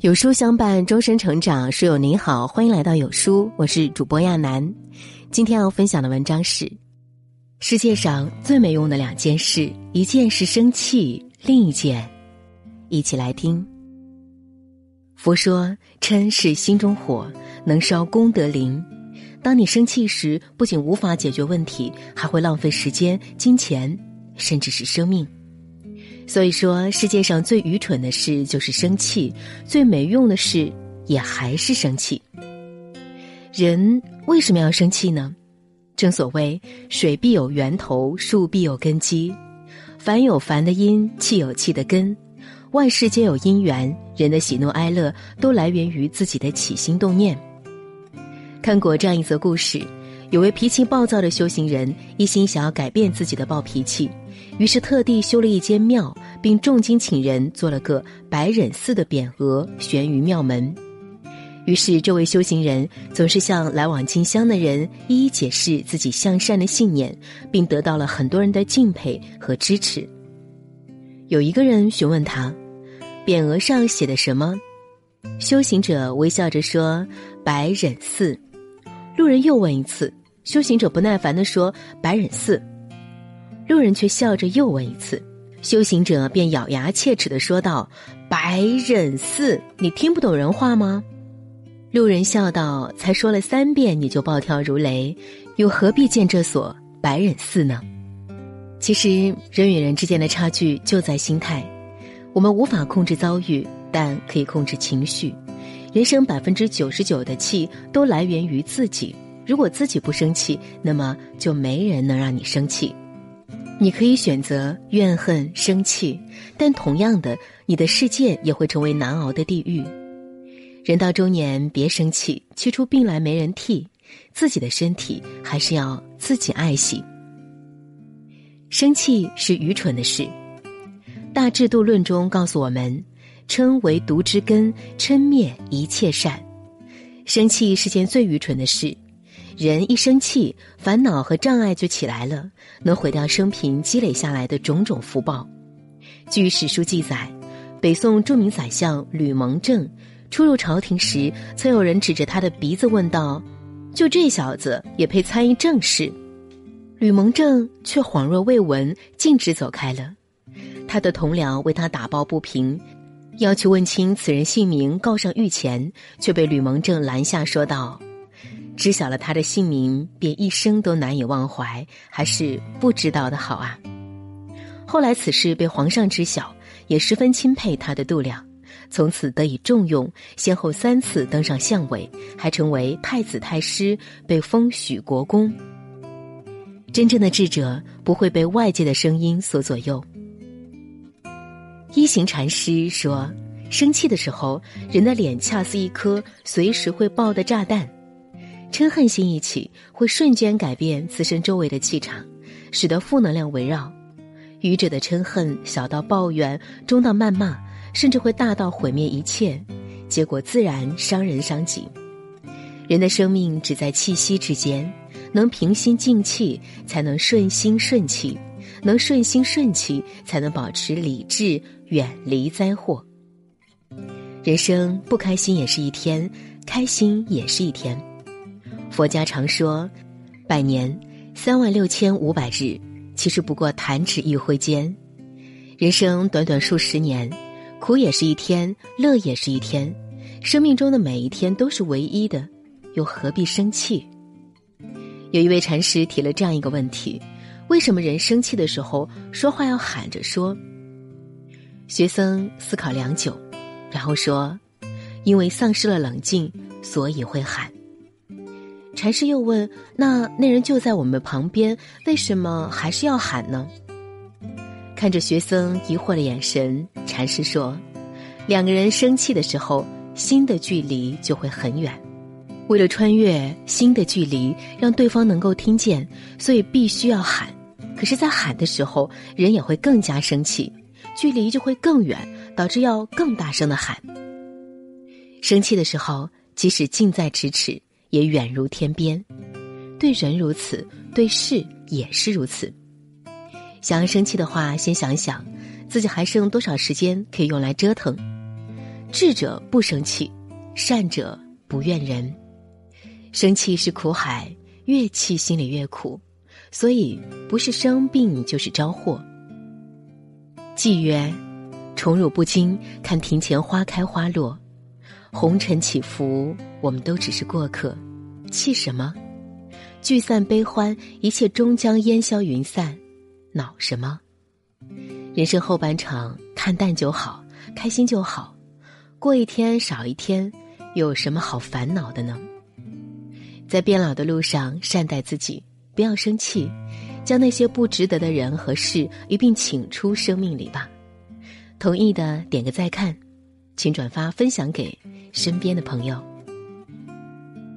有书相伴，终身成长。书友您好，欢迎来到有书，我是主播亚楠。今天要分享的文章是：世界上最没用的两件事，一件是生气，另一件，一起来听。佛说，嗔是心中火，能烧功德林。当你生气时，不仅无法解决问题，还会浪费时间、金钱，甚至是生命。所以说，世界上最愚蠢的事就是生气，最没用的事也还是生气。人为什么要生气呢？正所谓“水必有源头，树必有根基，凡有凡的因，气有气的根，万事皆有因缘。人的喜怒哀乐都来源于自己的起心动念。”看过这样一则故事，有位脾气暴躁的修行人，一心想要改变自己的暴脾气。于是特地修了一间庙，并重金请人做了个白忍寺的匾额悬于庙门。于是这位修行人总是向来往进香的人一一解释自己向善的信念，并得到了很多人的敬佩和支持。有一个人询问他，匾额上写的什么？修行者微笑着说：“白忍寺。”路人又问一次，修行者不耐烦地说：“白忍寺。”路人却笑着又问一次，修行者便咬牙切齿的说道：“白忍寺，你听不懂人话吗？”路人笑道：“才说了三遍，你就暴跳如雷，又何必见这所白忍寺呢？”其实，人与人之间的差距就在心态。我们无法控制遭遇，但可以控制情绪。人生百分之九十九的气都来源于自己。如果自己不生气，那么就没人能让你生气。你可以选择怨恨、生气，但同样的，你的世界也会成为难熬的地狱。人到中年，别生气，气出病来没人替，自己的身体还是要自己爱惜。生气是愚蠢的事，《大制度论》中告诉我们：嗔为毒之根，嗔灭一切善。生气是件最愚蠢的事。人一生气，烦恼和障碍就起来了，能毁掉生平积累下来的种种福报。据史书记载，北宋著名宰相吕蒙正初入朝廷时，曾有人指着他的鼻子问道：“就这小子也配参议政事？”吕蒙正却恍若未闻，径直走开了。他的同僚为他打抱不平，要求问清此人姓名，告上御前，却被吕蒙正拦下，说道。知晓了他的姓名，便一生都难以忘怀，还是不知道的好啊。后来此事被皇上知晓，也十分钦佩他的度量，从此得以重用，先后三次登上相位，还成为太子太师，被封许国公。真正的智者不会被外界的声音所左右。一行禅师说：“生气的时候，人的脸恰似一颗随时会爆的炸弹。”嗔恨心一起，会瞬间改变自身周围的气场，使得负能量围绕。愚者的嗔恨小到抱怨，中到谩骂，甚至会大到毁灭一切，结果自然伤人伤己。人的生命只在气息之间，能平心静气，才能顺心顺气；能顺心顺气，才能保持理智，远离灾祸。人生不开心也是一天，开心也是一天。佛家常说，百年三万六千五百日，其实不过弹指一挥间。人生短短数十年，苦也是一天，乐也是一天。生命中的每一天都是唯一的，又何必生气？有一位禅师提了这样一个问题：为什么人生气的时候说话要喊着说？学僧思考良久，然后说：因为丧失了冷静，所以会喊。禅师又问：“那那人就在我们旁边，为什么还是要喊呢？”看着学僧疑惑的眼神，禅师说：“两个人生气的时候，心的距离就会很远。为了穿越心的距离，让对方能够听见，所以必须要喊。可是，在喊的时候，人也会更加生气，距离就会更远，导致要更大声的喊。生气的时候，即使近在咫尺。”也远如天边，对人如此，对事也是如此。想要生气的话，先想想自己还剩多少时间可以用来折腾。智者不生气，善者不怨人。生气是苦海，越气心里越苦，所以不是生病就是招祸。季曰：“宠辱不惊，看庭前花开花落，红尘起伏，我们都只是过客，气什么？聚散悲欢，一切终将烟消云散，恼什么？人生后半场，看淡就好，开心就好。”过一天少一天，有什么好烦恼的呢？在变老的路上，善待自己，不要生气，将那些不值得的人和事一并请出生命里吧。同意的点个再看，请转发分享给身边的朋友。